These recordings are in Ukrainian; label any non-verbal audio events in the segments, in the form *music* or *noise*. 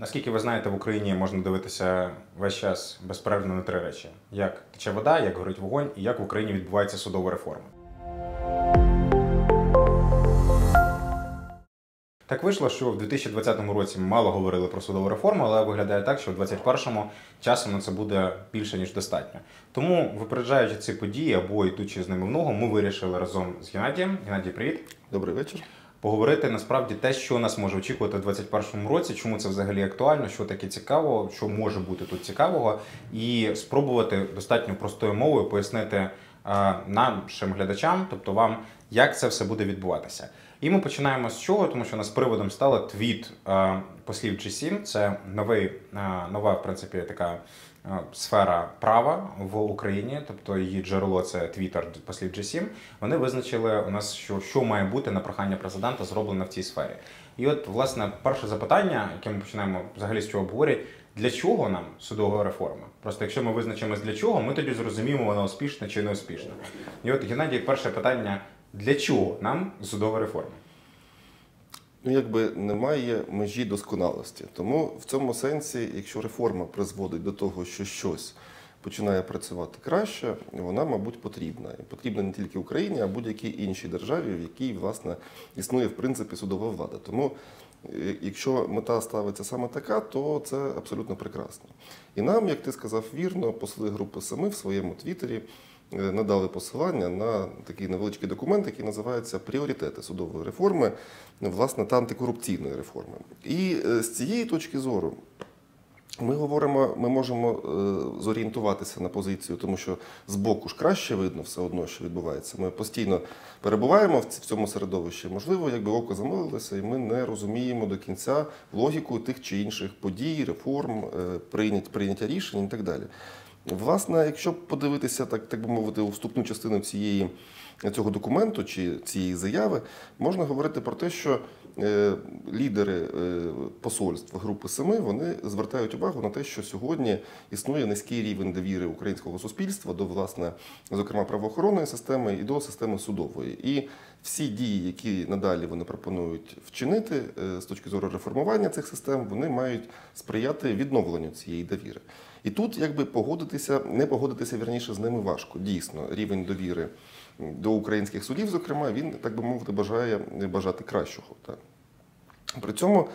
Наскільки ви знаєте, в Україні можна дивитися весь час безперервно на три речі: як тече вода, як горить вогонь і як в Україні відбувається судова реформа. Так вийшло, що в 2020 році ми мало говорили про судову реформу, але виглядає так, що в 2021 часу на це буде більше ніж достатньо. Тому, випереджаючи ці події або йдучи з ними в ногу, ми вирішили разом з Геннадієм. Геннадій, привіт! Добрий вечір. Поговорити насправді те, що нас може очікувати в 2021 році, чому це взагалі актуально, що таке цікаво, що може бути тут цікавого, і спробувати достатньо простою мовою пояснити а, нашим глядачам, тобто вам, як це все буде відбуватися. І ми починаємо з чого, тому що нас приводом стала твіт а, послів G7. Це новий а, нова, в принципі, така. А, Сфера права в Україні, тобто її джерело це твіттер послів G7, Вони визначили у нас, що що має бути на прохання президента зроблено в цій сфері. І от, власне, перше запитання, яке ми починаємо взагалі з чого обговорюють, для чого нам судова реформа? Просто якщо ми визначимось для чого, ми тоді зрозуміємо, вона успішна чи не успішна. І от Геннадій, перше питання: для чого нам судова реформа? Ну, якби немає межі досконалості. Тому в цьому сенсі, якщо реформа призводить до того, що щось починає працювати краще, вона, мабуть, потрібна. І потрібна не тільки Україні, а будь-якій іншій державі, в якій, власне, існує в принципі судова влада. Тому, е, якщо мета ставиться саме така, то це абсолютно прекрасно. І нам, як ти сказав вірно, посли групи семи в своєму твіттері надали посилання на такий невеличкий документ, який називається Пріоритети судової реформи, власне, та антикорупційної реформи. І е, з цієї точки зору. Ми говоримо, ми можемо е, зорієнтуватися на позицію, тому що з боку ж краще видно все одно, що відбувається. Ми постійно перебуваємо в цьому середовищі. Можливо, якби око замилилося, і ми не розуміємо до кінця логіку тих чи інших подій, реформ, е, прийняття рішень і так далі. Власне, якщо подивитися, так, так би мовити, у вступну частину цієї, цього документу чи цієї заяви, можна говорити про те, що е, лідери е, посольств Групи Семи вони звертають увагу на те, що сьогодні існує низький рівень довіри українського суспільства до, власне, зокрема, правоохоронної системи і до системи судової. І всі дії, які надалі вони пропонують вчинити е, з точки зору реформування цих систем, вони мають сприяти відновленню цієї довіри. І тут, якби погодитися, не погодитися вірніше з ними важко. Дійсно, рівень довіри до українських судів, зокрема, він, так би мовити, бажає бажати кращого. Так. При цьому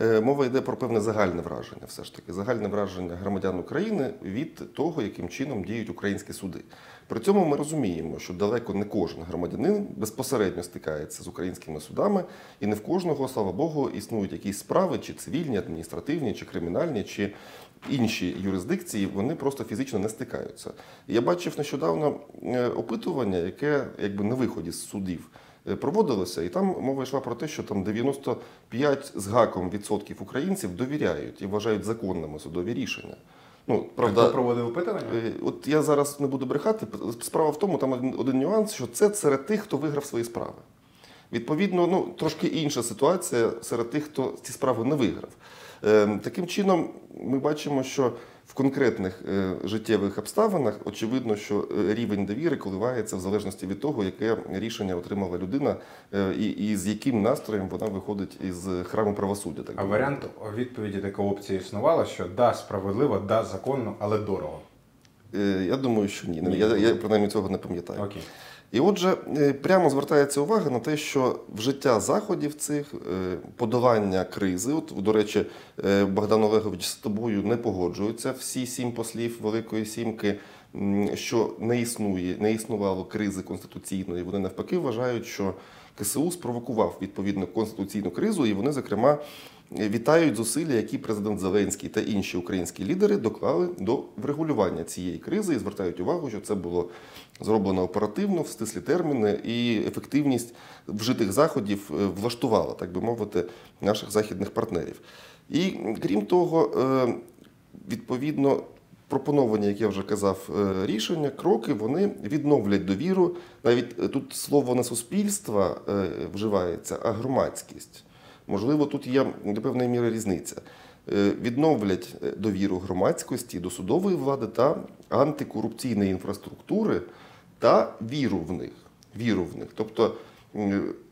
е, мова йде про певне загальне враження, все ж таки, загальне враження громадян України від того, яким чином діють українські суди. При цьому ми розуміємо, що далеко не кожен громадянин безпосередньо стикається з українськими судами, і не в кожного, слава Богу, існують якісь справи, чи цивільні, адміністративні, чи кримінальні, чи інші юрисдикції, вони просто фізично не стикаються. Я бачив нещодавно е, опитування, яке якби на виході з судів е, проводилося, і там мова йшла про те, що там 95 з гаком відсотків українців довіряють і вважають законними судові рішення. Ну, правда, Хто проводив опитування? Е, От я зараз не буду брехати. Справа в тому, там один, один нюанс, що це серед тих, хто виграв свої справи. Відповідно, ну трошки інша ситуація серед тих, хто ці справи не виграв. Е, Таким чином, ми бачимо, що в конкретних е, життєвих обставинах очевидно, що е, рівень довіри коливається в залежності від того, яке рішення отримала людина, і, і з яким настроєм вона виходить із храму правосуддя. Так А варіант відповіді така опція існувала, що да, справедливо, да, законно, але дорого. Е, Я думаю, що ні. Я, я принаймні цього не пам'ятаю. Окей. І отже, е, прямо звертається увага на те, що вжиття заходів цих е, подолання кризи. От, до речі, Богдан Олегович з тобою не погоджуються всі сім послів Великої Сімки, що не існує, не існувало кризи конституційної. Вони навпаки вважають, що КСУ спровокував відповідну конституційну кризу, і вони, зокрема, вітають зусилля, які президент Зеленський та інші українські лідери доклали до врегулювання цієї кризи і звертають увагу, що це було зроблено оперативно, в стислі терміни, і ефективність вжитих заходів е, влаштувала, так би мовити, наших західних партнерів. І крім того, е, відповідно. Пропоновані, як я вже казав, е, рішення, кроки вони відновлять довіру. Навіть тут слово не суспільства вживається, а громадськість. Можливо, тут є до певної міри різниця. Е, Відновлять е, довіру громадськості до судової влади та антикорупційної інфраструктури та віру в них. Віру в них. Тобто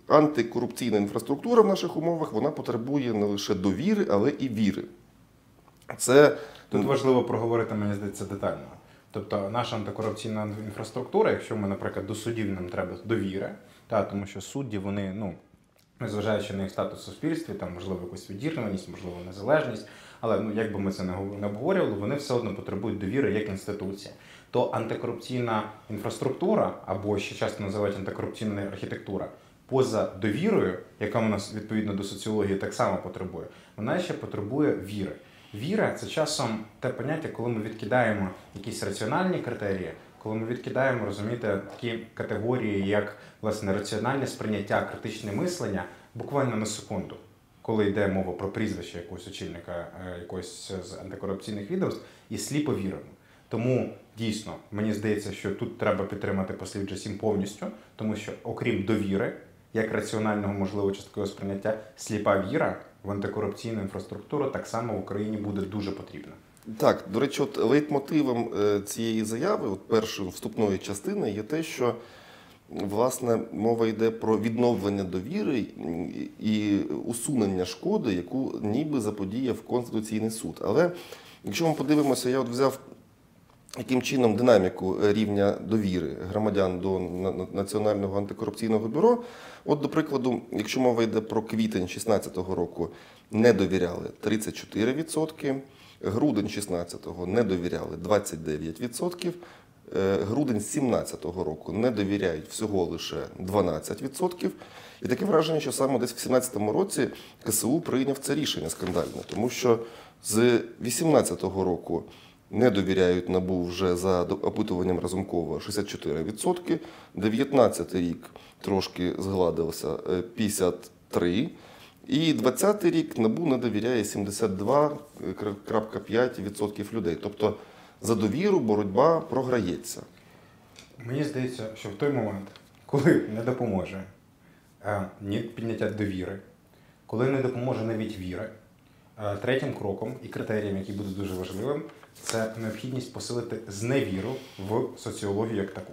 антикорупційна інфраструктура в наших умовах вона потребує не лише довіри, але і віри. Це Тут важливо проговорити, мені здається, детально. Тобто наша антикорупційна інфраструктура, якщо ми, наприклад, до судів нам треба довіри, та, тому що судді, вони, ну, незважаючи на їх статус в суспільстві, там, можливо, якусь відірваність, можливо, незалежність, але ну, як би ми це не гов- не обговорювали, вони все одно потребують довіри як інституція. То антикорупційна інфраструктура, або ще часто називають антикорупційна архітектура, поза довірою, яка у нас відповідно до соціології так само потребує, вона ще потребує віри. Віра це часом те поняття, коли ми відкидаємо якісь раціональні критерії, коли ми відкидаємо, розумієте, такі категорії, як власне раціональне сприйняття, критичне мислення, буквально на секунду, коли йде мова про прізвище якогось очільника е, якогось з антикорупційних відомств, і сліпо віримо. Тому дійсно мені здається, що тут треба підтримати послів Джасім повністю, тому що окрім довіри, як раціонального можливо часткового сприйняття, сліпа віра в антикорупційну інфраструктуру так само в Україні буде дуже потрібна. Так, до речі, от лейтмотивом е, цієї заяви, от першої вступної частини, є те, що власне мова йде про відновлення довіри і усунення шкоди, яку ніби заподіяв Конституційний суд. Але якщо ми подивимося, я от взяв яким чином динаміку рівня довіри громадян до На- На- Національного антикорупційного бюро. От, до прикладу, якщо мова йде про квітень 2016 року, не довіряли 34%, грудень 16-го не довіряли 29%, е, грудень 17-го року не довіряють всього лише 12%. І таке враження, що саме десь в 2017 році КСУ прийняв це рішення скандальне, тому що з 2018 року не довіряють НАБУ вже за опитуванням Разумкова 64%, 19 рік трошки згладився е, 53%, і 20 й рік НАБУ не довіряє 72,5% людей. Тобто за довіру боротьба програється. Мені здається, що в той момент, коли не допоможе е, ні підняття довіри, коли не допоможе навіть віри, е, третім кроком і критерієм, який буде дуже важливим, це необхідність посилити зневіру в соціологію як таку.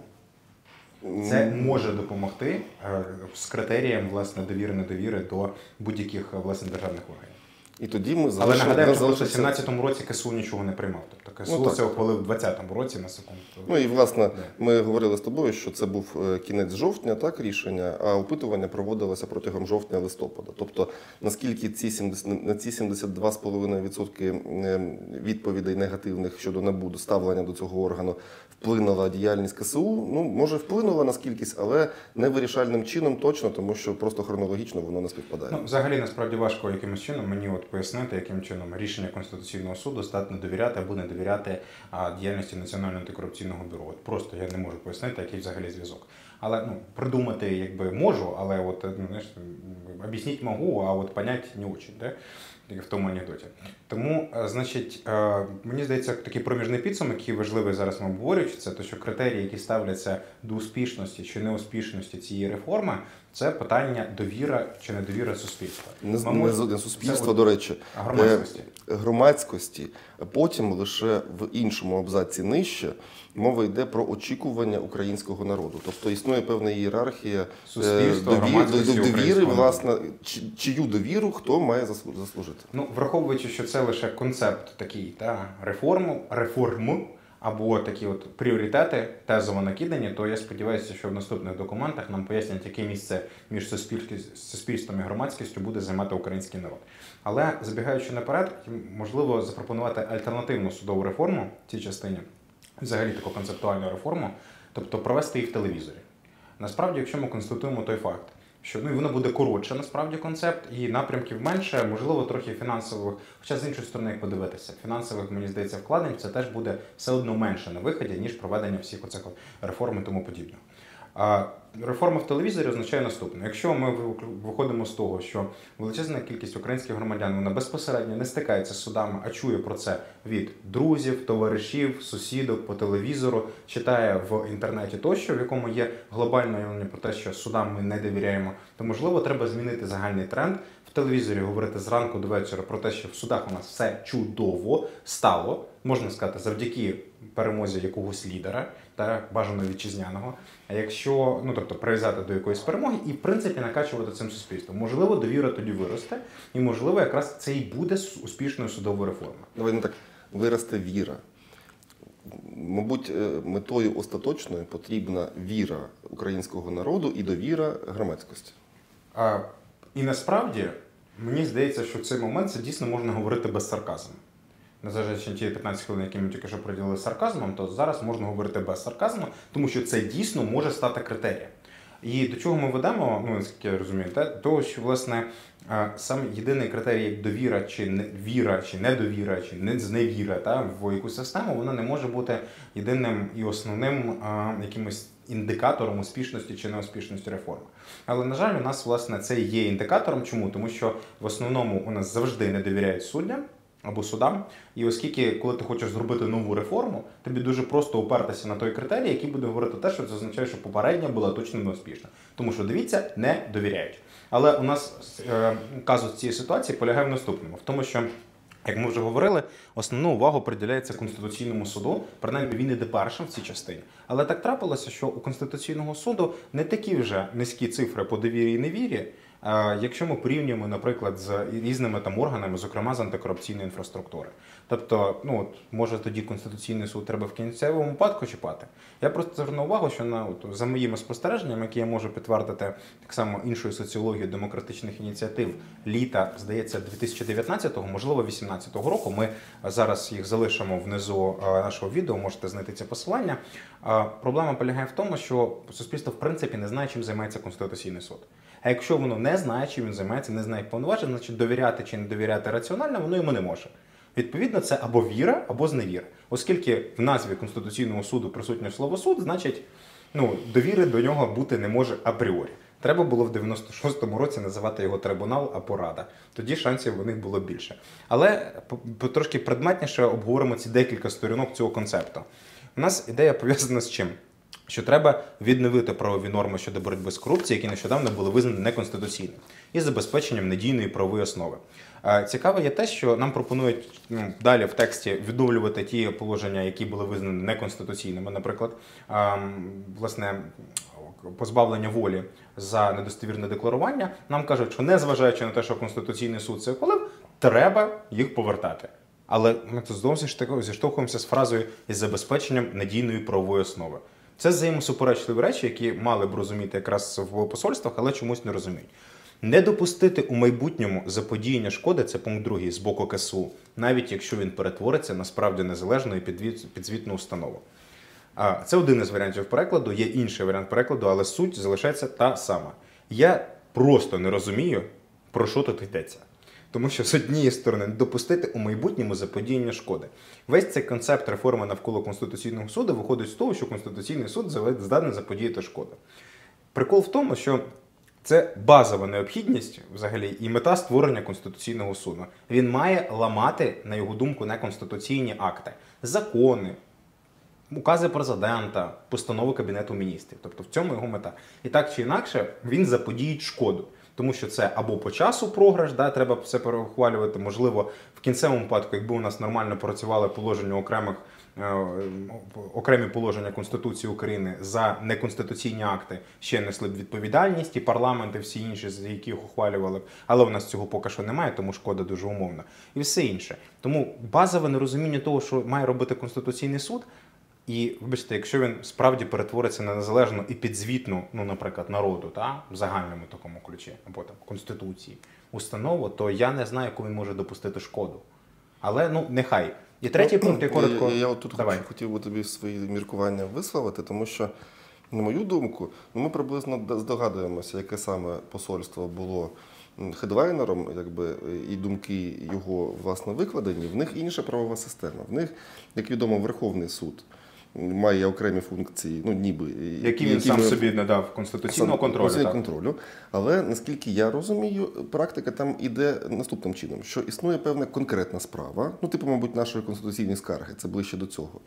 Це може допомогти е, з критерієм власне довіри недовіри до будь-яких е, власне державних органів. І тоді ми Але залишимо- нагадаємо, що в залишиться- 17-му році КСУ нічого не приймав. Тобто КСУ Ну, це ухвалив в 20-му році на секунду. Ну і власне ми говорили з тобою, що це був е, кінець жовтня, так рішення, а опитування проводилося протягом жовтня-листопада. Тобто, наскільки ці 70, на ці 72,5% е, відповідей негативних щодо НАБУ ставлення до цього органу вплинула діяльність КСУ, ну може вплинула на скількись, але не вирішальним чином точно, тому що просто хронологічно воно не співпадає. Ну, взагалі насправді важко якимось чином мені от пояснити, яким чином рішення Конституційного суду здатне довіряти або не довіряти діяльності Національного антикорупційного бюро. От просто я не можу пояснити, який взагалі зв'язок. Але ну придумати якби можу, але от ну, знаєш, м, об'яснити можу, а от понять не очень, да? в тому анекдоті. Тому, е, значить, е, мені здається, такий проміжний підсумок, який важливий зараз ми обговорюючи, це те, що критерії, які ставляться до успішності чи неуспішності цієї реформи, це питання довіра чи недовіра суспільства. Не, не, можемо- не суспільство, Це до речі, громадськості. е, громадськості. Потім лише в іншому абзаці нижче мова йде про очікування українського народу. Тобто існує певна ієрархія е, Суспільства, довіри, українського власне, чи- чию довіру хто має заслу- заслужити. Ну, враховуючи, що це лише концепт такий та реформу, реформ або такі от пріоритети тезово накидані, то я сподіваюся, що в наступних документах нам пояснять, яке місце між суспільством і громадськістю буде займати український народ. Але забігаючи наперед, можливо запропонувати альтернативну судову реформу в цій частині, взагалі таку концептуальну реформу, тобто провести її в телевізорі. Насправді, якщо ми констатуємо той факт, що ну і воно буде коротше, насправді концепт, і напрямків менше, можливо, трохи фінансових. Хоча з іншої сторони, як подивитися, фінансових, мені здається, вкладень це теж буде все одно менше на виході, ніж проведення всіх оцих реформ і тому подібного. Реформа в телевізорі означає наступне: якщо ми ви- виходимо з того, що величезна кількість українських громадян вона безпосередньо не стикається з судами, а чує про це від друзів, товаришів, сусідок по телевізору, читає в інтернеті тощо, в якому є глобальне уявлення про те, що судам ми не довіряємо, то можливо треба змінити загальний тренд в телевізорі говорити зранку до вечора про те, що в судах у нас все чудово стало, можна сказати, завдяки перемозі якогось лідера та бажано вітчизняного. А якщо ну тобто прив'язати до якоїсь перемоги і в принципі накачувати цим суспільством, можливо, довіра тоді виросте, і можливо, якраз це і буде успішною судовою реформою. Давай не так, виросте віра. Мабуть, е, метою остаточною потрібна віра українського народу і довіра громадськості. А, і насправді мені здається, що в цей момент це дійсно можна говорити без сарказму. Незважаючи на ті 15 хвилин, які ми тільки що приділили сарказмом, то зараз можна говорити без сарказму, тому що це дійсно може стати критерієм. І до чого ми ведемо, ну наскільки я розумію, те, того, що власне е, сам єдиний критерій як довіра, чи не віра, чи недовіра, чи не зневіра та, в якусь систему, вона не може бути єдиним і основним е, якимось індикатором успішності чи неуспішності реформи. Але на жаль, у нас власне це є індикатором. Чому? Тому що в основному у нас завжди не довіряють суддям або судам. І оскільки, коли ти хочеш зробити нову реформу, тобі дуже просто опертися на той критерій, який буде говорити те, що це означає, що попередня була точно неуспішна. Тому що дивіться, не довіряють. Але у нас е, казус цієї ситуації полягає в наступному: в тому, що. Як ми вже говорили, основну увагу приділяється Конституційному суду. Принаймні він іде першим в цій частині. Але так трапилося, що у Конституційного суду не такі вже низькі цифри по довірі і невірі. Якщо ми порівнюємо, наприклад, з різними там органами, зокрема з антикорупційної інфраструктури. Тобто, ну от може тоді Конституційний суд треба в кінцевому випадку чіпати. Я просто зверну увагу, що на от, за моїми спостереженнями, які я можу підтвердити так само іншою соціологією демократичних ініціатив літа, здається, 2019-го, можливо, 2018 року. Ми зараз їх залишимо внизу е, нашого відео, можете знайти це посилання. Е, Проблема полягає в тому, що суспільство в принципі не знає, чим займається Конституційний суд. А якщо воно не знає, чим він займається, не знає повноважень, значить довіряти чи не довіряти раціонально, воно йому не може. Відповідно, це або віра, або зневіра. Оскільки в назві Конституційного суду присутнє слово суд, значить ну, довіри до нього бути не може апріорі. Треба було в 96-му році називати його трибунал або рада. Тоді шансів у них було більше. Але трошки предметніше обговоримо ці декілька сторінок цього концепту. У нас ідея пов'язана з чим? Що треба відновити правові норми щодо боротьби з корупцією, які нещодавно були визнані неконституційними, і забезпеченням надійної правової основи. Е, Цікаво є те, що нам пропонують ну, далі в тексті відновлювати ті положення, які були визнані неконституційними, наприклад, власне, позбавлення волі за недостовірне декларування. Нам кажуть, що незважаючи на те, що Конституційний суд це ухвалив, треба їх повертати. Але ми тут таки зіштовхуємося з фразою із забезпеченням надійної правової основи. Це взаємосуперечливі речі, які мали б розуміти якраз в посольствах, але чомусь не розуміють. Не допустити у майбутньому заподіяння шкоди це пункт другий з боку КСУ, навіть якщо він перетвориться на справді незалежну і підзвітну установу. Це один із варіантів перекладу, є інший варіант перекладу, але суть залишається та сама. Я просто не розумію, про що тут йдеться. Тому що з однієї сторони не допустити у майбутньому заподіяння шкоди. Весь цей концепт реформи навколо Конституційного суду виходить з того, що Конституційний суд здатний заподіяти шкоду. Прикол в тому, що це базова необхідність взагалі і мета створення Конституційного суду. Він має ламати, на його думку, неконституційні акти, закони, укази президента, постанови Кабінету міністрів. Тобто в цьому його мета. І так чи інакше він заподіють шкоду. Тому що це або по часу програш, да, треба все переухвалювати. Можливо, в кінцевому випадку, якби у нас нормально працювали положення окремих окремі положення Конституції України за неконституційні акти, ще несли б відповідальність і парламент, і всі інші, з яких ухвалювали. Але у нас цього поки що немає, тому шкода дуже умовна. І все інше. Тому базове нерозуміння того, що має робити Конституційний суд. І вибачте, якщо він справді перетвориться на незалежну і підзвітну, ну, наприклад, народу, та, в загальному такому ключі, або там конституції, установу, то я не знаю, яку він може допустити шкоду. Але ну нехай. І третій пункт я коротко. Я, я от тут Давай. хочу- хотів би тобі свої міркування висловити, тому що, на мою думку, ну, ми приблизно здогадуємося, яке саме посольство було хедлайнером, якби, і думки його власне викладені. В них інша правова система. В них, як відомо, Верховний суд. Має окремі функції, ну ніби Які він сам ми- собі надав конституційного Сам- контролю. Так. контролю. Але наскільки я розумію, практика там іде наступним чином: що існує певна конкретна справа, ну, типу, мабуть, нашої конституційної скарги, це ближче до цього.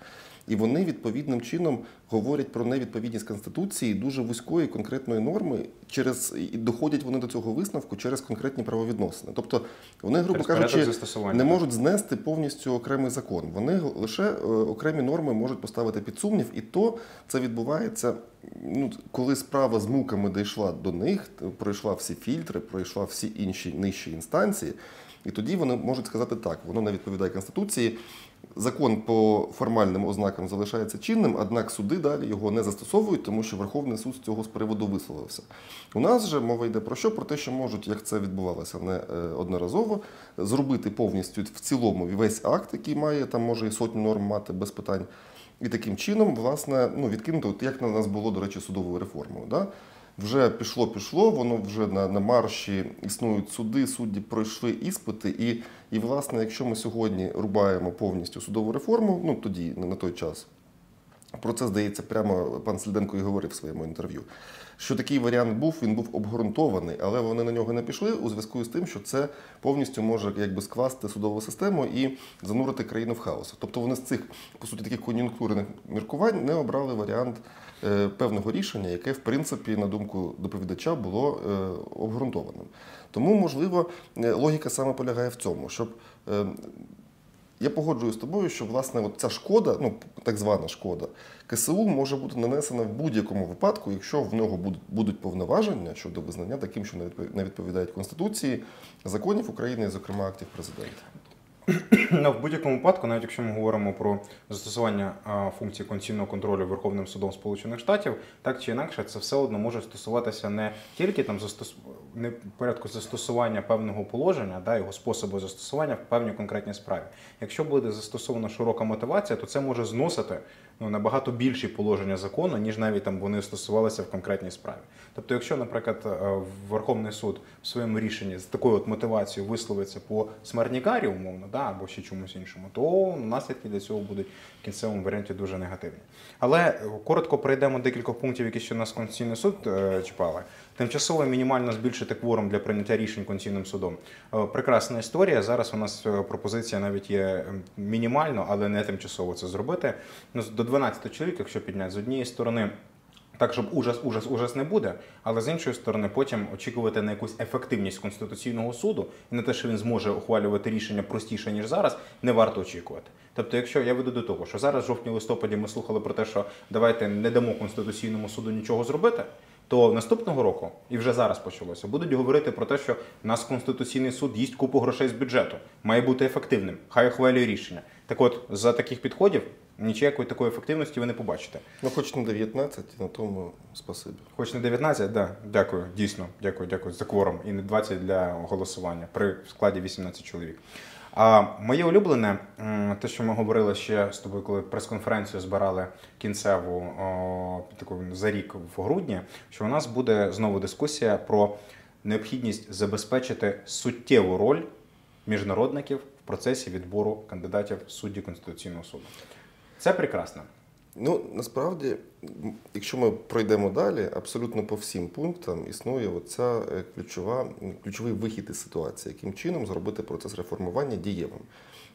І вони відповідним чином говорять про невідповідність конституції дуже вузької конкретної норми, через і доходять вони до цього висновку через конкретні правовідносини. Тобто вони, грубо кажучи, не можуть знести повністю окремий закон. Вони лише е, окремі норми можуть поставити під сумнів, і то це відбувається. Ну, коли справа з муками дійшла до них, пройшла всі фільтри, пройшла всі інші нижчі інстанції, і тоді вони можуть сказати так: воно не відповідає конституції. Закон по формальним ознакам залишається чинним, однак суди далі його не застосовують, тому що Верховний суд з цього з приводу висловився. У нас же мова йде про що? Про те, що можуть, як це відбувалося не е, одноразово, зробити повністю в цілому весь акт, який має там може і сотню норм мати без питань. І таким чином, власне, ну, відкинути, як на нас було, до речі, судовою реформою. Да? Вже пішло, пішло, воно вже на, на марші існують суди, судді пройшли іспити. І, і, власне, якщо ми сьогодні рубаємо повністю судову реформу, ну тоді, на той час, про це, здається, прямо пан Сліденко і говорив в своєму інтерв'ю. Що такий варіант був, він був обґрунтований, але вони на нього не пішли у зв'язку з тим, що це повністю може якби скласти судову систему і занурити країну в хаос. Тобто вони з цих, по суті, таких кон'юнктурних міркувань не обрали варіант е, певного рішення, яке, в принципі, на думку доповідача, було е, обґрунтованим. Тому, можливо, е, логіка саме полягає в цьому, щоб е, я погоджуюсь з тобою, що власне от ця шкода, ну так звана шкода, КСУ може бути нанесена в будь-якому випадку, якщо в нього будуть, повноваження щодо визнання таким, що не відпов- відповідають Конституції, законів України, і, зокрема актів президента. Ну, в будь-якому випадку, навіть якщо ми говоримо про застосування а, функцій конституційного контролю Верховним судом Сполучених Штатів, так чи інакше, це все одно може стосуватися не тільки там застос... не порядку застосування певного положення, да, його способу застосування в певній конкретній справі. Якщо буде застосована широка мотивація, то це може зносити ну, набагато більші положення закону, ніж навіть там вони стосувалися в конкретній справі. Тобто, якщо, наприклад, е, Верховний суд в своєму рішенні з такою от мотивацією висловиться по смертнікарі, умовно, да, або ще чомусь іншому, то наслідки для цього будуть в кінцевому варіанті дуже негативні. Але е, коротко пройдемо декілька пунктів, які ще нас Конституційний суд е, чіпали. Тимчасово мінімально збільшити кворум для прийняття рішень Конституційним судом. Прекрасна історія. Зараз у нас пропозиція навіть є мінімально, але не тимчасово це зробити. Ну, 12 чоловік, якщо підняти з однієї сторони. Так, щоб ужас, ужас, ужас не буде, але з іншої сторони, потім очікувати на якусь ефективність конституційного суду і на те, що він зможе ухвалювати рішення простіше ніж зараз, не варто очікувати. Тобто, якщо я веду до того, що зараз в жовтні-листопаді ми слухали про те, що давайте не дамо конституційному суду нічого зробити. То наступного року, і вже зараз почалося, будуть говорити про те, що в нас конституційний суд їсть купу грошей з бюджету, має бути ефективним, хай ухвалює рішення. Так от, за таких підходів ніякої такої ефективності ви не побачите. Ну, хоч не 19, на тому спасибі. Хоч не 19, да, дякую, дійсно, дякую, дякую за кворум. І не 20 для голосування при складі 18 чоловік. А моє улюблене, те, що ми говорили ще з тобою, коли прес-конференцію збирали кінцеву о, таку за рік в грудні, що у нас буде знову дискусія про необхідність забезпечити суттєву роль міжнародників в процесі відбору кандидатів судді Конституційного суду. Це прекрасно. Ну, насправді, якщо ми пройдемо далі, абсолютно по всім пунктам існує оця е, ключова, ключовий вихід із ситуації, яким чином зробити процес реформування дієвим.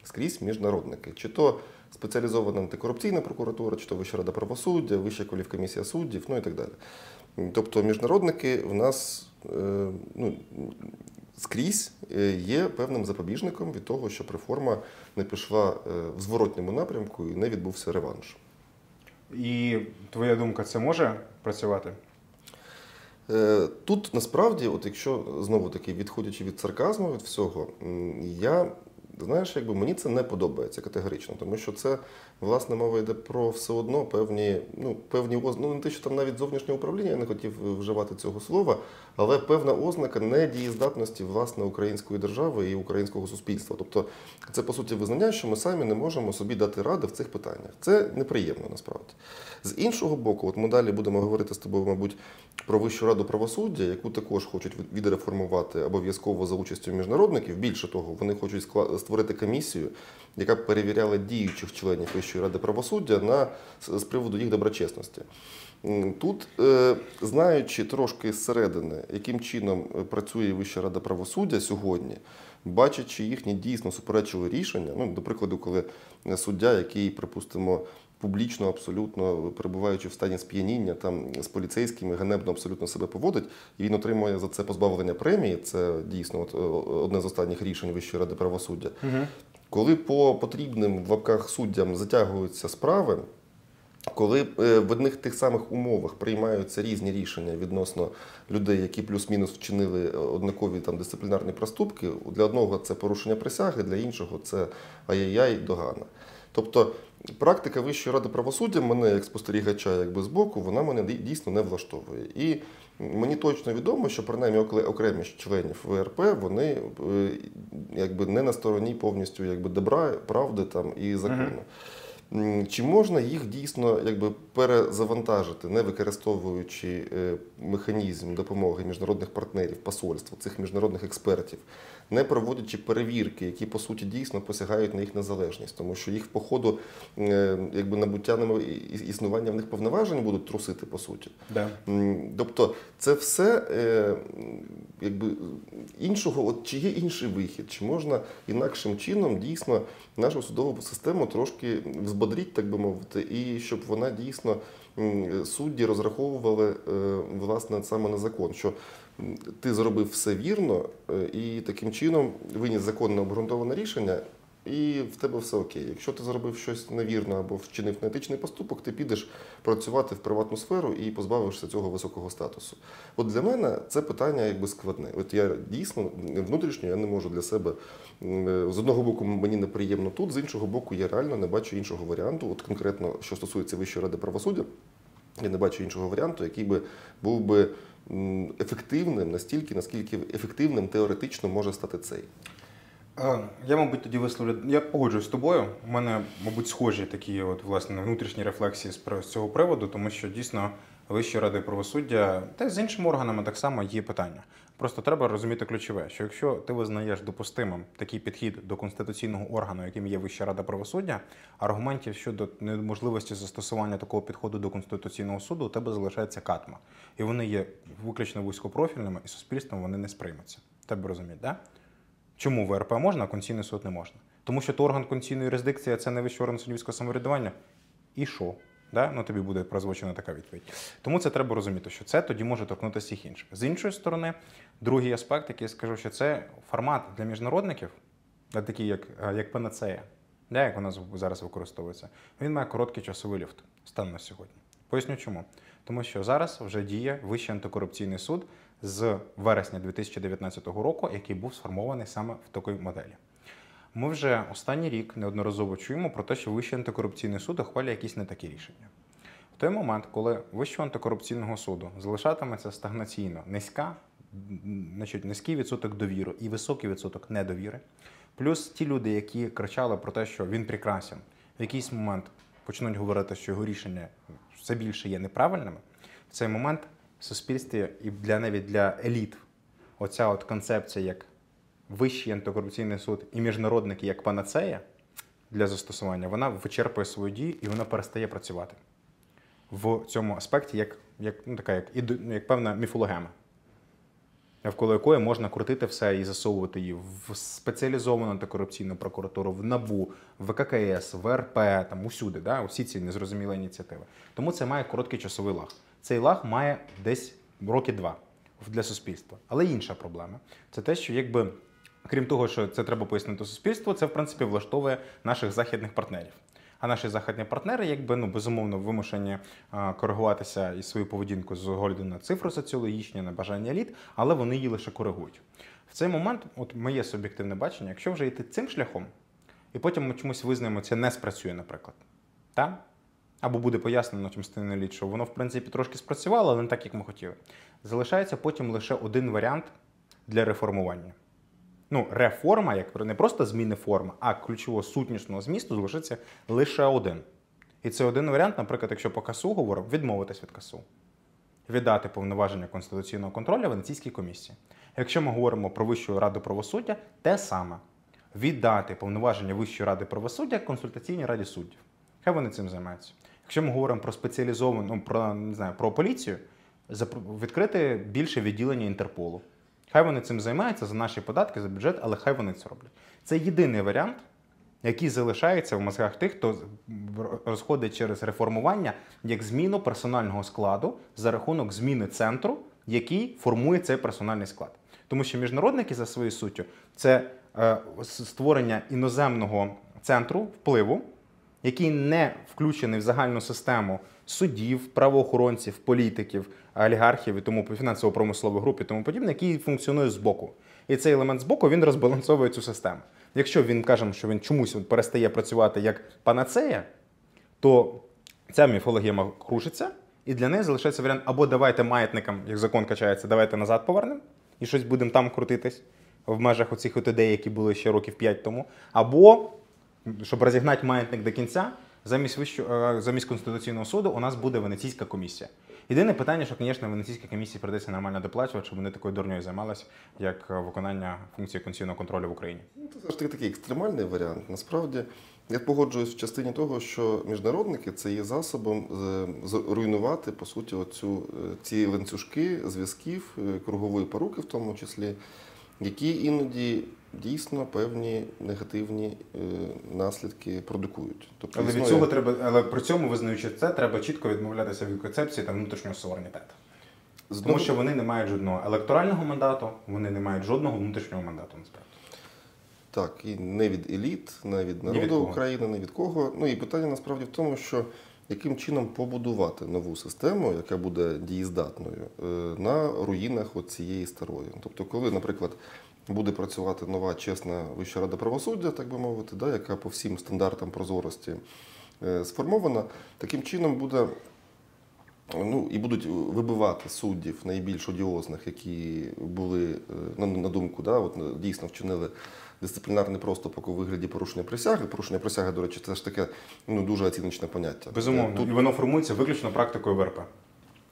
Скрізь міжнародники. Чи то спеціалізована антикорупційна прокуратура, чи то Вища рада правосуддя, Вища кваліфкомісія суддів, ну і так далі. Тобто міжнародники в нас е, ну, скрізь е, є певним запобіжником від того, щоб реформа не пішла е, в зворотньому напрямку і не відбувся реванш. І твоя думка, це може працювати? Е, Тут насправді, от якщо знову таки відходячи від сарказму, від всього, я знаєш, якби мені це не подобається категорично, тому що це власне мова йде про все одно певні, ну певні ну не те, що там навіть зовнішнє управління, я не хотів вживати цього слова, але певна ознака недієздатності власне української держави і українського суспільства. Тобто, це по суті визнання, що ми самі не можемо собі дати ради в цих питаннях. Це неприємно насправді. З іншого боку, от ми далі будемо говорити з тобою, мабуть, про Вищу раду правосуддя, яку також хочуть відреформувати обов'язково за участю міжнародників. Більше того, вони хочуть створити комісію, яка перевіряла діючих членів Вищої ради правосуддя на з приводу їх доброчесності. Тут, е, знаючи трошки зсередини, яким чином е, працює Вища рада правосуддя сьогодні, бачачи їхні дійсно суперечливі рішення, ну, до прикладу, коли е, суддя, який, припустимо, публічно, абсолютно перебуваючи в стані сп'яніння, там з поліцейськими ганебно абсолютно себе поводить, і він отримує за це позбавлення премії. Це дійсно от, одне з останніх рішень Вищої ради правосуддя. Коли по потрібним в лапках суддям затягуються справи, коли е, в одних тих самих умовах приймаються різні рішення відносно людей, які плюс-мінус вчинили е, однакові там дисциплінарні проступки, для одного це порушення присяги, для іншого це ай-яй-яй догана. Тобто практика Вищої ради правосуддя мене як спостерігача, якби збоку, вона мене дій- дійсно не влаштовує. І мені точно відомо, що принаймні окремі членів ВРП вони е, якби не на стороні повністю якби добра, правди там і закону. Чи можна їх дійсно якби перезавантажити, не використовуючи е, механізм допомоги міжнародних партнерів, посольств, цих міжнародних експертів, не проводячи перевірки, які по суті дійсно посягають на їх незалежність, тому що їх по ходу е, якби набуття існування в них повноважень будуть трусити по суті. Да. Тобто це все е, якби іншого, от чи є інший вихід, чи можна інакшим чином дійсно нашу судову систему трошки взбодрити, так би мовити, і щоб вона дійсно судді розраховували е, власне саме на закон, що ти зробив все вірно, е, і таким чином виніс законне обґрунтоване рішення. І в тебе все окей. Якщо ти зробив щось невірно або вчинив неетичний поступок, ти підеш працювати в приватну сферу і позбавишся цього високого статусу. От для мене це питання якби складне. От я дійсно внутрішньо я не можу для себе з одного боку мені неприємно тут, з іншого боку, я реально не бачу іншого варіанту. От конкретно, що стосується Вищої ради правосуддя, я не бачу іншого варіанту, який би був би ефективним настільки, наскільки ефективним теоретично може стати цей. Е, Я, мабуть, тоді висловлю. Я погоджуюсь з тобою. У мене, мабуть, схожі такі от, власне, внутрішні рефлексії з цього приводу, тому що дійсно Вищої ради правосуддя та з іншими органами так само є питання. Просто треба розуміти ключове, що якщо ти визнаєш допустимим такий підхід до конституційного органу, яким є Вища рада правосуддя, аргументів щодо неможливості застосування такого підходу до конституційного суду у тебе залишається катма, і вони є виключно вузькопрофільними, і суспільством вони не сприймуться. Тебе розуміють, да? Чому ВРП можна, а Конституційний суд не можна? Тому що то орган конституційної юрисдикції це не вищий орган суддівського самоврядування. І що? Да? Ну, тобі буде прозвучена така відповідь. Тому це треба розуміти, що це тоді може торкнутися всіх інших. З іншої сторони, другий аспект, який я скажу, що це формат для міжнародників, такий як, е, як панацея, да, як вона зараз використовується, він має короткий часовий люфт станом на сьогодні. Поясню чому. Тому що зараз вже діє Вищий антикорупційний суд з вересня 2019 року, який був сформований саме в такій моделі. Ми вже останній рік неодноразово чуємо про те, що Вищий антикорупційний суд ухвалює якісь не такі рішення. В той момент, коли Вищого антикорупційного суду залишатиметься стагнаційно низька, значить, низький відсоток довіри і високий відсоток недовіри, плюс ті люди, які кричали про те, що він прекрасен, в якийсь момент почнуть говорити, що його рішення все більше є неправильними, в цей момент в суспільстві і для навіть для еліт оця от концепція як Вищий антикорупційний суд і міжнародники як панацея для застосування, вона вичерпує свою дію і вона перестає працювати в цьому аспекті, як, як, ну, така, як, як певна міфологема, навколо якої можна крутити все і засовувати її в спеціалізовану антикорупційну прокуратуру, в НАБУ, в ВККС, в РП, там усюди, да, усі ці незрозумілі ініціативи. Тому це має короткий часовий лаг. Цей лаг має десь роки два для суспільства. Але інша проблема це те, що якби. Крім того, що це треба пояснити суспільству, це в принципі влаштовує наших західних партнерів. А наші західні партнери, якби ну безумовно вимушені коригуватися і свою поведінку з огляду на цифру соціологічні, на бажання еліт, але вони її лише коригують. В цей момент, от моє суб'єктивне бачення, якщо вже йти цим шляхом, і потім ми чомусь визнаємо, це не спрацює, наприклад. Та? Або буде пояснено частиною еліт, що воно в принципі трошки спрацювало, але не так, як ми хотіли. Залишається потім лише один варіант для реформування. Ну, реформа, як не просто зміни форми, а ключового сутнішного змісту залишиться лише один. І це один варіант, наприклад, якщо по КАСУ говоримо, відмовитись від КАСУ, віддати повноваження конституційного контролю Венеційській комісії. Якщо ми говоримо про Вищу раду правосуддя, те саме. віддати повноваження Вищої ради правосуддя консультаційній раді суддів. Хай вони цим займаються. Якщо ми говоримо про спеціалізовану, ну, про не знаю, про поліцію, відкрити більше відділення Інтерполу. Хай вони цим займаються за наші податки, за бюджет, але хай вони це роблять. Це єдиний варіант, який залишається в мозгах тих, хто розходить через реформування як зміну персонального складу за рахунок зміни центру, який формує цей персональний склад. Тому що міжнародники за своєю суттю це е, створення іноземного центру впливу, який не включений в загальну систему суддів, правоохоронців, політиків, олігархів і тому фінансово-промислових груп і тому подібне, який функціонує збоку. І цей елемент збоку він розбалансовує цю систему. Якщо він кажемо, що він чомусь перестає працювати як панацея, то ця міфологія крушиться, і для неї залишається варіант або давайте маятникам, як закон качається, давайте назад повернемо і щось будемо там крутитись в межах оцих от ідей, які були ще років 5 тому, або щоб розігнати маятник до кінця, замість вищого е, замість конституційного суду у нас буде венеційська комісія. Єдине питання, що, звісно, венеційській комісії придеться нормально доплачувати, щоб вони такою дурньою займалися, як е, виконання функції конституційного контролю в Україні. Ну, Це таки такий екстремальний варіант. Насправді я погоджуюсь в частині того, що міжнародники це є засобом е, зруйнувати по суті оцю, ці ланцюжки зв'язків, кругової поруки, в тому числі, які іноді дійсно певні негативні е, наслідки продукують. Тобто Але від цього треба, але при цьому визнаючи це, треба чітко відмовлятися від концепції та внутрішнього суверенітету. з Тому що вони не мають жодного електорального мандату, вони не мають жодного внутрішнього мандату. Насправді Так, і не від еліт, не від народу від. України, не від кого. Ну і питання насправді в тому, що яким чином побудувати нову систему, яка буде дієздатною е, на руїнах от цієї старої. Тобто, коли, наприклад, буде працювати нова чесна Вища рада правосуддя, так би мовити, да, яка по всім стандартам прозорості е, сформована, таким чином буде Ну і будуть вибивати суддів найбільш одіозних, які були е, на, думку, да, от е, дійсно вчинили дисциплінарний проступок у вигляді порушення присяги. Порушення присяги, до речі, це ж таке ну дуже оціночне поняття. безумовно, Тут і воно формується виключно практикою ВРП.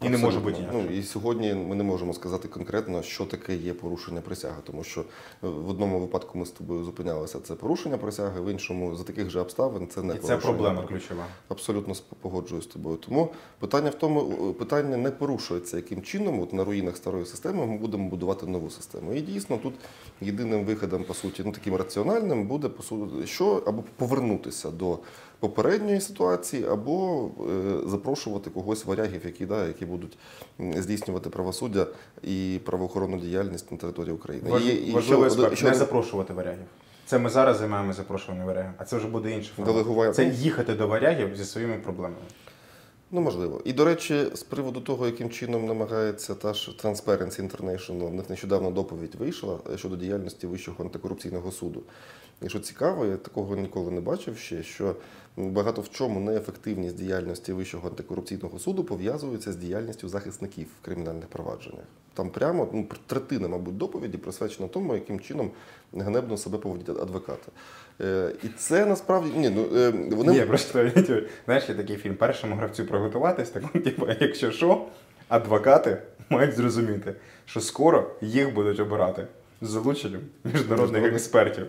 І не може бути інакше. Ну і сьогодні ми не можемо сказати конкретно, що таке є порушення присяги, тому що е, в одному випадку ми з тобою зупинялися. Це порушення присяги, в іншому за таких же обставин це не І це проблема ключова. Абсолютно погоджуюсь з тобою. Тому питання в тому, е, питання не порушується, яким чином от на руїнах старої системи ми будемо будувати нову систему. І дійсно тут єдиним виходом, по суті, ну таким раціональним буде по суті, що або повернутися до попередньої ситуації, або е, запрошувати когось варягів, які да, які будуть здійснювати правосуддя і правоохоронну діяльність на території України. Важ- І- і Важливий ще- аспект ще не запрошувати варягів. Це ми зараз займаємося запрошуванням варягів, а це вже буде інше. Делегування. Це їхати до варягів зі своїми проблемами. Ну, можливо. І до речі, з приводу того, яким чином намагається та ж Transparency International, в них нещодавно доповідь вийшла е, щодо діяльності Вищого антикорупційного суду. І що цікаво, я такого ніколи не бачив ще, що багато в чому неефективність діяльності Вищого антикорупційного суду пов'язується з діяльністю захисників в кримінальних провадженнях. Там прямо ну, третина, мабуть, доповіді присвячена тому, яким чином ганебно себе поводять адвокати. Е, І це насправді ні, ну е, вони Ні, просто знаєш, є такий фільм. Першому гравцю приготуватись, так *laughs* типу, якщо що, адвокати мають зрозуміти, що скоро їх будуть обирати з залученням Міжнародних. експертів.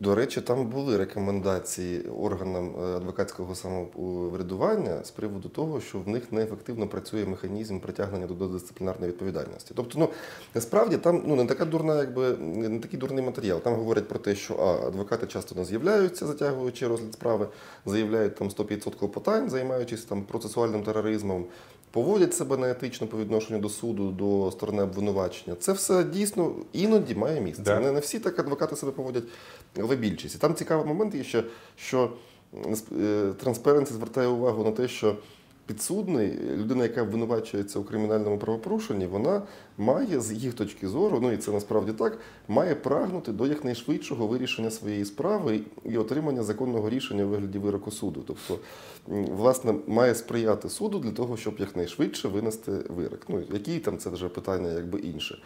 До речі, там були рекомендації органам е, адвокатського самоврядування з приводу того, що в них неефективно працює механізм притягнення до дисциплінарної відповідальності. Тобто, ну насправді там ну не така дурна, якби не такий дурний матеріал. Там говорять про те, що а адвокати часто не з'являються, затягуючи розгляд справи, заявляють там 100% питань, займаючись там процесуальним тероризмом. Поводять себе неетично по відношенню до суду, до сторони обвинувачення. Це все дійсно іноді має місце. Да. Не, не всі так адвокати себе поводять, але більшість. І там цікавий момент є ще, що е, Transparency звертає увагу на те, що підсудний, людина, яка обвинувачується у кримінальному правопорушенні, вона має з їх точки зору, ну і це насправді так, має прагнути до якнайшвидшого вирішення своєї справи і отримання законного рішення у вигляді вироку суду. Тобто, власне, має сприяти суду для того, щоб якнайшвидше винести вирок. Ну, які там це вже питання, якби інше.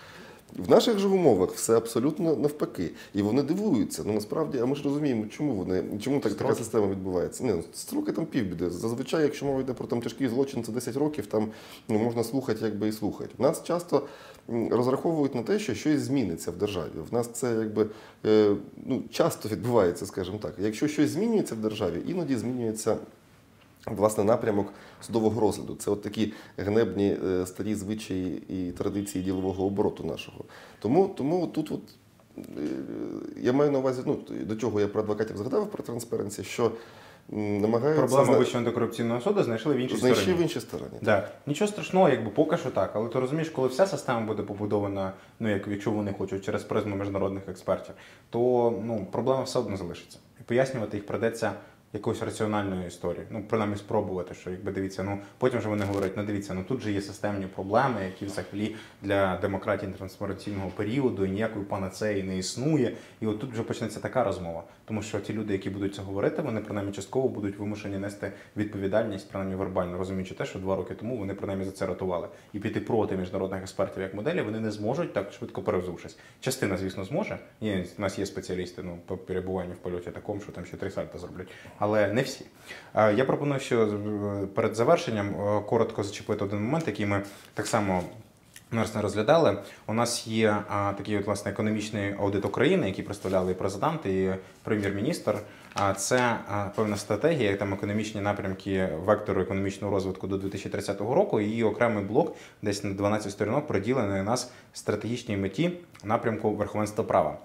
В наших же умовах все абсолютно навпаки. І вони дивуються. Ну насправді, а ми ж розуміємо, чому вони чому так, така система відбувається. Ні, ну, строки там півбіди. Зазвичай, якщо мова йде про там тяжкий злочин, це 10 років, там ну, можна слухати, якби і слухати. В нас часто розраховують на те, що щось зміниться в державі. В нас це якби е, ну, часто відбувається, скажімо так. Якщо щось змінюється в державі, іноді змінюється. Власне, напрямок судового розгляду. Це от такі гнебні е, старі звичаї і традиції ділового обороту нашого. Тому, тому тут от, е, я маю на увазі, ну, до чого я про адвокатів згадав, про транспаренцію, що намагаються Проблему Вищого антикорупційного суду знайшли в іншій знайшли стороні. в іншій стороні. Да. Нічого страшного, якби поки що так. Але ти розумієш, коли вся система буде побудована, ну як якщо вони хочуть через призму міжнародних експертів, то ну проблема все одно залишиться. І пояснювати їх придеться якоюсь раціональною історією. Ну, принаймні спробувати, що якби дивіться, ну потім вже вони говорять, ну дивіться, ну тут же є системні проблеми, які взагалі для демократії трансформаційного періоду і ніякої панацеї не існує. І от тут вже почнеться така розмова. Тому що ті люди, які будуть це говорити, вони принаймні частково будуть вимушені нести відповідальність, принаймні вербально розуміючи те, що два роки тому вони принаймні за це рятували. І піти проти міжнародних експертів як моделі вони не зможуть так швидко перевзувшись. Частина, звісно, зможе. Є, у нас є спеціалісти ну, по перебуванню в польоті такому, що там ще три сальта зроблять. Але не всі. Я пропоную, що е, перед завершенням е, коротко зачепити один момент, який ми так само Нас не розглядали. У нас є такий от, власне економічний аудит України, який представляли і президент, і прем'єр-міністр. А це певна стратегія, там економічні напрямки вектору економічного розвитку до 2030 року. І її окремий блок, десь на 12 сторінок, приділений у нас стратегічній меті напрямку верховенства права.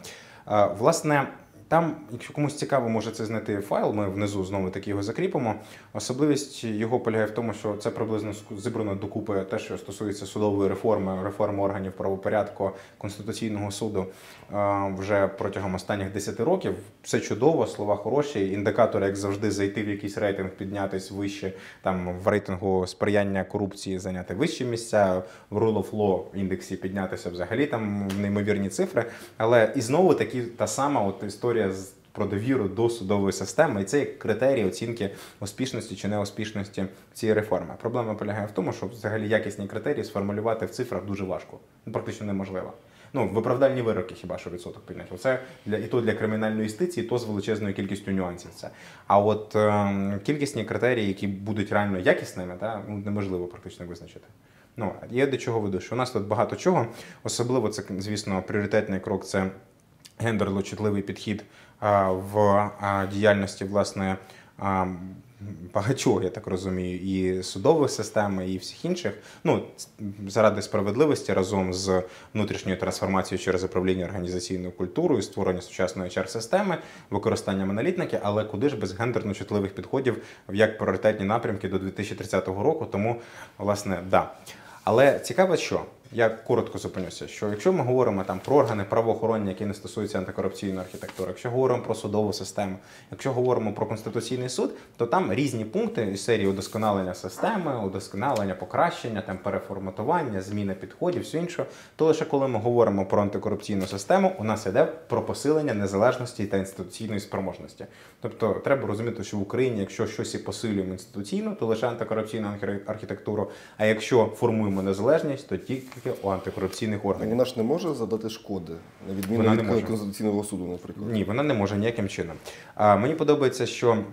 Власне. Там, якщо комусь цікаво, може це знайти файл. Ми внизу знову таки його закріпимо. Особливість його полягає в тому, що це приблизно зібрано докупи те, що стосується судової реформи, реформи органів правопорядку конституційного суду е, вже протягом останніх 10 років. Все чудово, слова хороші. Індикатори, як завжди, зайти в якийсь рейтинг, піднятись вище там в рейтингу сприяння корупції, зайняти вищі місця, в Rule of Law індексі піднятися взагалі там неймовірні цифри. Але і знову таки та сама от історія з про довіру до судової системи, і це як критерій оцінки успішності чи неуспішності цієї реформи. Проблема полягає в тому, що взагалі якісні критерії сформулювати в цифрах дуже важко, ну практично неможливо. Ну, виправдальні вироки хіба що відсоток підняти. Оце для і то для кримінальної юстиції, то з величезною кількістю нюансів. Це а от ем, кількісні критерії, які будуть реально якісними, та ну неможливо практично визначити. Ну я до чого веду, що у нас тут багато чого, особливо це, звісно, пріоритетний крок це гендерно чутливий підхід в діяльності власне багатьох, я так розумію, і судової системи, і всіх інших. Ну заради справедливості разом з внутрішньою трансформацією через управління організаційною культурою, створення сучасної HR-системи, використанням аналітики, але куди ж без гендерно чутливих підходів в як пріоритетні напрямки до 2030 року. Тому, власне, да. Але цікаво, що я коротко зупинюся, що якщо ми говоримо там про органи правоохоронні, які не стосуються антикорупційної архітектури, якщо говоримо про судову систему, якщо говоримо про конституційний суд, то там різні пункти із серії удосконалення системи, удосконалення, покращення, там переформатування, зміни підходів, все інше. То лише коли ми говоримо про антикорупційну систему, у нас йде про посилення незалежності та інституційної спроможності. Тобто треба розуміти, що в Україні, якщо щось і посилюємо інституційно, то лише антикорупційну архі- архітектуру. А якщо формуємо незалежність, то тільки у антикорупційних органів. Вона ж не може задати шкоди, на відміну Вона від може. Конституційного суду, наприклад. Ні, вона не може ніяким чином. А мені подобається, що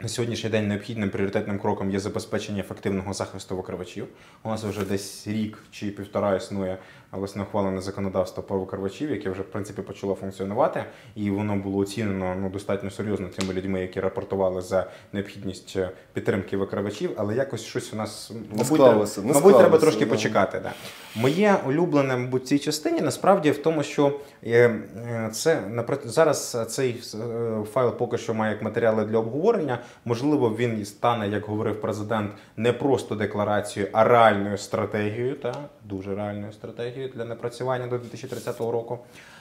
на сьогоднішній день необхідним пріоритетним кроком є забезпечення ефективного захисту викривачів. У нас вже десь рік чи півтора існує власне ухвалене законодавство про викривачів, яке вже в принципі почало функціонувати, і воно було оцінено ну достатньо серйозно тими людьми, які рапортували за необхідність е, підтримки викривачів. Але якось щось у нас мабуть, склалося, не мабуть, треба трошки да. почекати. Да. Моє улюблене мабуть, цій частині насправді в тому, що е, е, це зараз цей файл поки що має як матеріали для обговорення. Можливо, він і стане, як говорив президент, не просто декларацією, а реальною стратегією, та дуже реальною стратегією для напрацювання до 2030 року.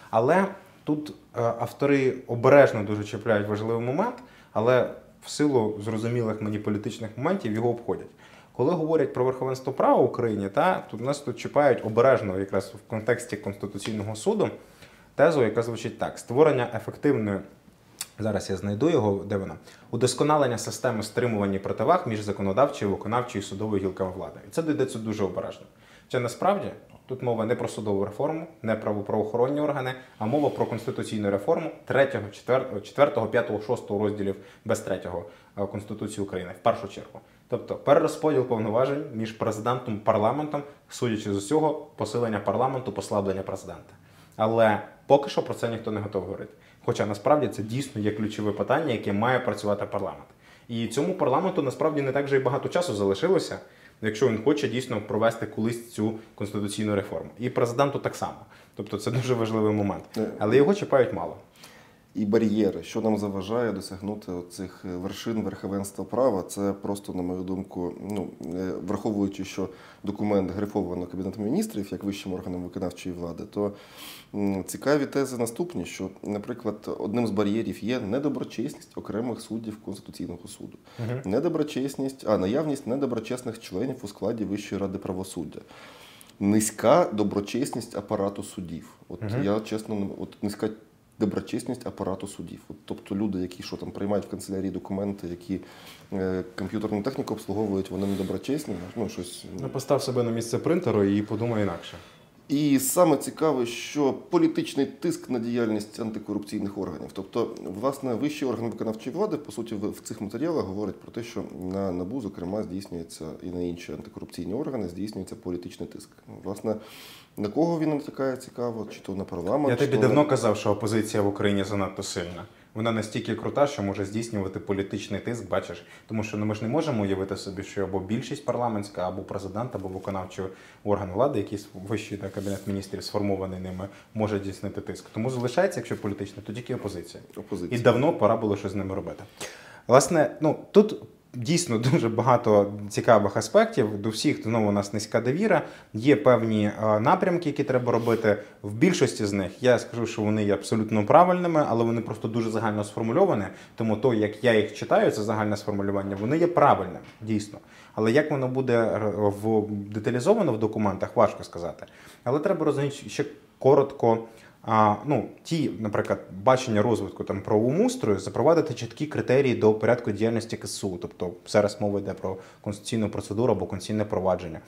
Але тут е, автори обережно дуже чіпляють важливий момент, але в силу зрозумілих мені політичних моментів його обходять. Коли говорять про верховенство права в Україні, та тут нас тут чіпають обережно, якраз в контексті Конституційного суду, тезу, яка звучить так: створення ефективної. Зараз я знайду його, де вона? Удосконалення системи стримування противаг між законодавчою, виконавчою і судовою гілками влади. І це дійдеться дуже обережно. Це насправді, Тут мова не про судову реформу, не про правоохоронні органи, а мова про конституційну реформу 3, 4, 4 5, 6 розділів без 3 Конституції України в першу чергу. Тобто перерозподіл повноважень між президентом і парламентом, судячи з усього, посилення парламенту, послаблення президента. Але поки що про це ніхто не готовий говорити. Хоча насправді це дійсно є ключове питання, яке має працювати парламент. І цьому парламенту насправді не так вже і багато часу залишилося, якщо він хоче дійсно провести колись цю конституційну реформу. І президенту так само. Тобто це дуже важливий момент. Але його чіпають мало. І бар'єри, що нам заважає досягнути цих вершин верховенства права, це просто, на мою думку, ну е, враховуючи, що документ грифовано Кабінетом міністрів як вищим органом виконавчої влади, то цікаві тези наступні: що, наприклад, одним з бар'єрів є недоброчесність окремих суддів Конституційного суду, недоброчесність, а наявність недоброчесних членів у складі Вищої ради правосуддя. Низька доброчесність апарату судів. От Мгм. я чесно, не- от низька доброчесність апарату судів. От, тобто люди, які що там приймають в канцелярії документи, які е, комп'ютерну техніку обслуговують, вони недоброчесні. Ну, щось. Ну, постав себе на місце принтеру і подумай інакше. І саме цікаве, що політичний тиск на діяльність антикорупційних органів. Тобто, власне, вищий орган виконавчої влади, по суті, в цих матеріалах говорить про те, що на НАБУ, зокрема, здійснюється і на інші антикорупційні органи здійснюється політичний тиск. Власне, на кого він натякає цікаво, чи то на парламент. Я чи тобі то на- давно казав, що опозиція в Україні занадто сильна. Вона настільки крута, що може здійснювати політичний тиск, бачиш. Тому що ну, ми ж не можемо уявити собі, що або більшість парламентська, або президент, або виконавчий орган влади, який вищий та кабінет міністрів сформований ними, може здійснити тиск. Тому залишається, якщо політично, то тільки опозиція. Опозиція І давно пора було щось з ними робити. Власне, ну тут дійсно дуже багато цікавих аспектів. До всіх знову у нас низька довіра. Є певні е, напрямки, які треба робити. В більшості з них я скажу, що вони є абсолютно правильними, але вони просто дуже загально сформульовані. Тому то, як я їх читаю, це загальне сформулювання, вони є правильним, дійсно. Але як воно буде в деталізовано в документах, важко сказати. Але треба розуміти ще коротко. А, ну, ті, наприклад, бачення розвитку там правовому устрою, запровадити чіткі критерії до порядку діяльності КСУ. Тобто зараз мова йде про конституційну процедуру або конституційне провадження.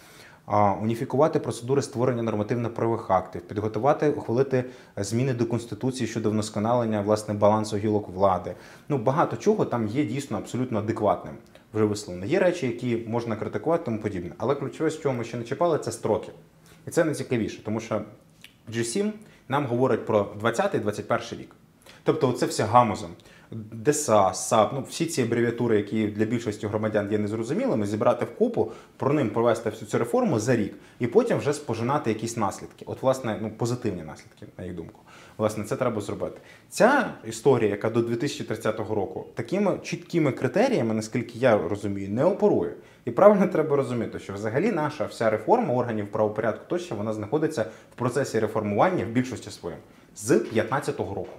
А, уніфікувати процедури створення нормативно-правових актів, підготувати, ухвалити зміни до конституції щодо вдосконалення власне балансу гілок влади. Ну багато чого там є дійсно абсолютно адекватним. Вже висловлено. Є речі, які можна критикувати, тому подібне. Але ключове, з чого ми ще не чіпали, це строки. І це найцікавіше, тому що G7 нам говорить про 20-21 рік. Тобто, це все гамузом. ДСА, САП, ну всі ці абревіатури, які для більшості громадян є незрозумілими, зібрати в купу, про ним провести всю цю реформу за рік, і потім вже спожинати якісь наслідки. От, власне, ну позитивні наслідки, на їх думку. Власне, це треба зробити. Ця історія, яка до 2030 року, такими чіткими критеріями, наскільки я розумію, не оперує. І правильно треба розуміти, що взагалі наша вся реформа органів правопорядку тощо вона знаходиться в процесі реформування в більшості своїм з 2015 року.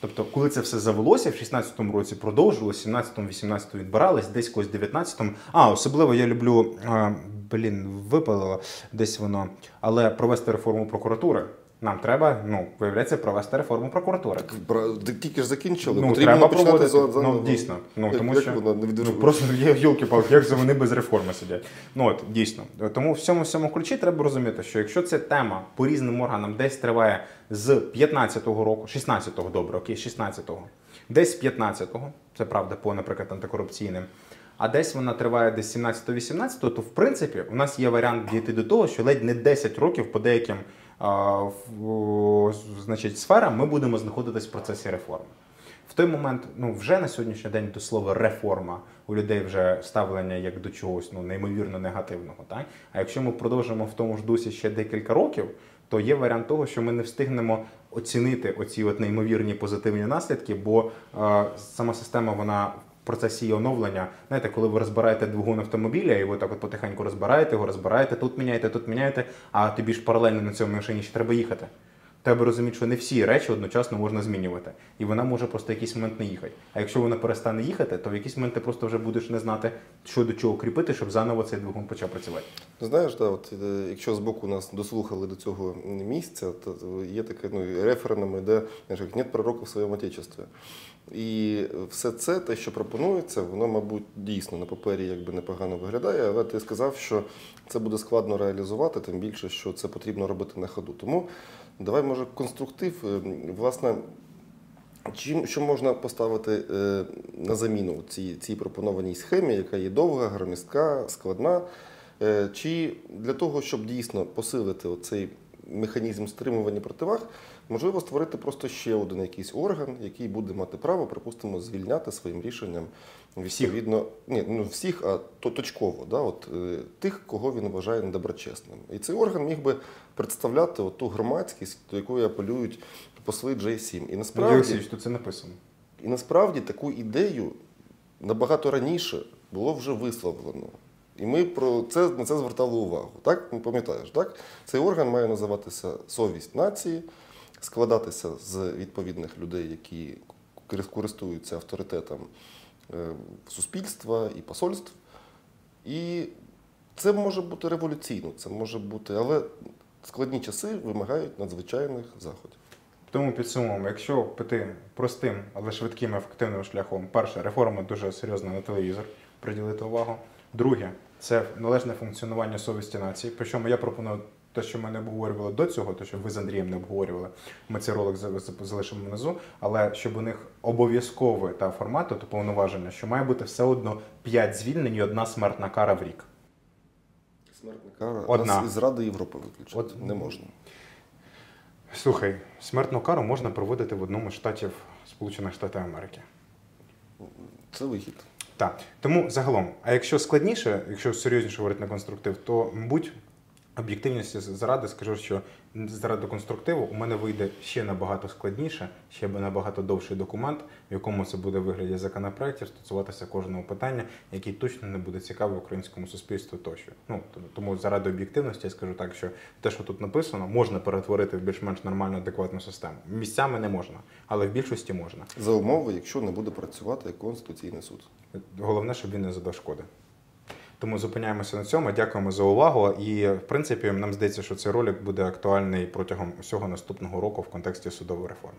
Тобто, коли це все завелося, в 16-му році продовжилося, 17-му, 18-му відбирались, десь когось в 19-му. А, особливо я люблю, а, блін, випалило десь воно, але провести реформу прокуратури. Нам треба, ну, виявляється, провести реформу прокуратури. Бра- Тільки ж закінчили. Ну, Потрібно треба починати за- заново. Ну, дійсно. Ну, Як- тому як що воно не? Ну, просто є гілки палки як же вони без реформи сидять. Ну от дійсно. Тому в цьому всьому ключі треба розуміти, що якщо ця тема по різним органам десь триває з 15-го року, 16-го, добре, окей, 16-го, десь 15-го, це правда, по, наприклад, антикорупційним. А десь вона триває десь 17-18, то в принципі у нас є варіант дійти до того, що ледь не 10 років по деяким значить, сферам ми будемо знаходитись в процесі реформи. В той момент, ну вже на сьогоднішній день до слова реформа у людей вже ставлення як до чогось ну неймовірно негативного. Так? А якщо ми продовжимо в тому ж дусі ще декілька років, то є варіант того, що ми не встигнемо оцінити оці от неймовірні позитивні наслідки, бо е, сама система вона процесі її оновлення. Знаєте, коли ви розбираєте двигун автомобіля, і ви так от потихеньку розбираєте його, розбираєте, тут міняєте, тут міняєте, а тобі ж паралельно на цьому машині ще треба їхати. Треба розуміти, що не всі речі одночасно можна змінювати. І вона може просто якийсь момент не їхати. А якщо вона перестане їхати, то в якийсь момент ти просто вже будеш не знати, що до чого кріпити, щоб заново цей двигун почав працювати. Знаєш, да, от, е, якщо з боку нас дослухали до цього місця, то є таке ну, знаєш, як нет пророка в своєму отечестві. І все це, те, що пропонується, воно, мабуть, дійсно на папері якби непогано виглядає, але ти сказав, що це буде складно реалізувати, тим більше, що це потрібно робити на ходу. Тому давай, може, конструктив, е, власне, чим, що можна поставити е, на заміну цій, цій пропонованій схемі, яка є довга, громістка, складна, е, чи для того, щоб дійсно посилити цей механізм стримування противаг, можливо створити просто ще один якийсь орган, який буде мати право, припустимо, звільняти своїм рішенням відповідно ні, ну всіх, а то точково, да, от, е, тих, кого він вважає недоброчесним. І цей орган міг би представляти от ту громадськість, до якої апелюють посли J7. І насправді, Олексійович, тут це написано. і насправді таку ідею набагато раніше було вже висловлено. І ми про це на це звертали увагу. Так, Ну, пам'ятаєш, так? Цей орган має називатися совість нації, складатися з відповідних людей, які користуються авторитетом суспільства і посольств. І це може бути революційно, це може бути, але складні часи вимагають надзвичайних заходів. Тому підсумуємо, якщо піти простим, але швидким ефективним шляхом, перше, реформа дуже серйозна на телевізор, приділити увагу. Друге, це належне функціонування совісті нації. Причому я пропоную те, що ми не обговорювали до цього, те, що ви з Андрієм не обговорювали. Ми цей ролик за- за- залишимо внизу, але щоб у них обов'язкове та формату, то повноваження, що має бути все одно 5 звільнень і одна смертна кара в рік. Смертна кара Одна. нас із Ради Європи виключити От- не можна. Слухай, смертну кару можна проводити в одному з штатів Сполучених Штатів Америки. Це вихід. Так, тому загалом, а якщо складніше, якщо серйозніше говорити на конструктив, то мабуть. Об'єктивності заради скажу, що заради конструктиву у мене вийде ще набагато складніше, ще набагато довший документ, в якому це буде вигляді законопроєктів стосуватися кожного питання, який точно не буде цікавий українському суспільству тощо. Ну тому заради об'єктивності я скажу так, що те, що тут написано, можна перетворити в більш-менш нормальну адекватну систему. Місцями не можна, але в більшості можна. За умови, якщо не буде працювати Конституційний суд. Головне, щоб він не задав шкоди. Тому зупиняємося на цьому. Дякуємо за увагу. І в принципі, нам здається, що цей ролик буде актуальний протягом усього наступного року в контексті судової реформи.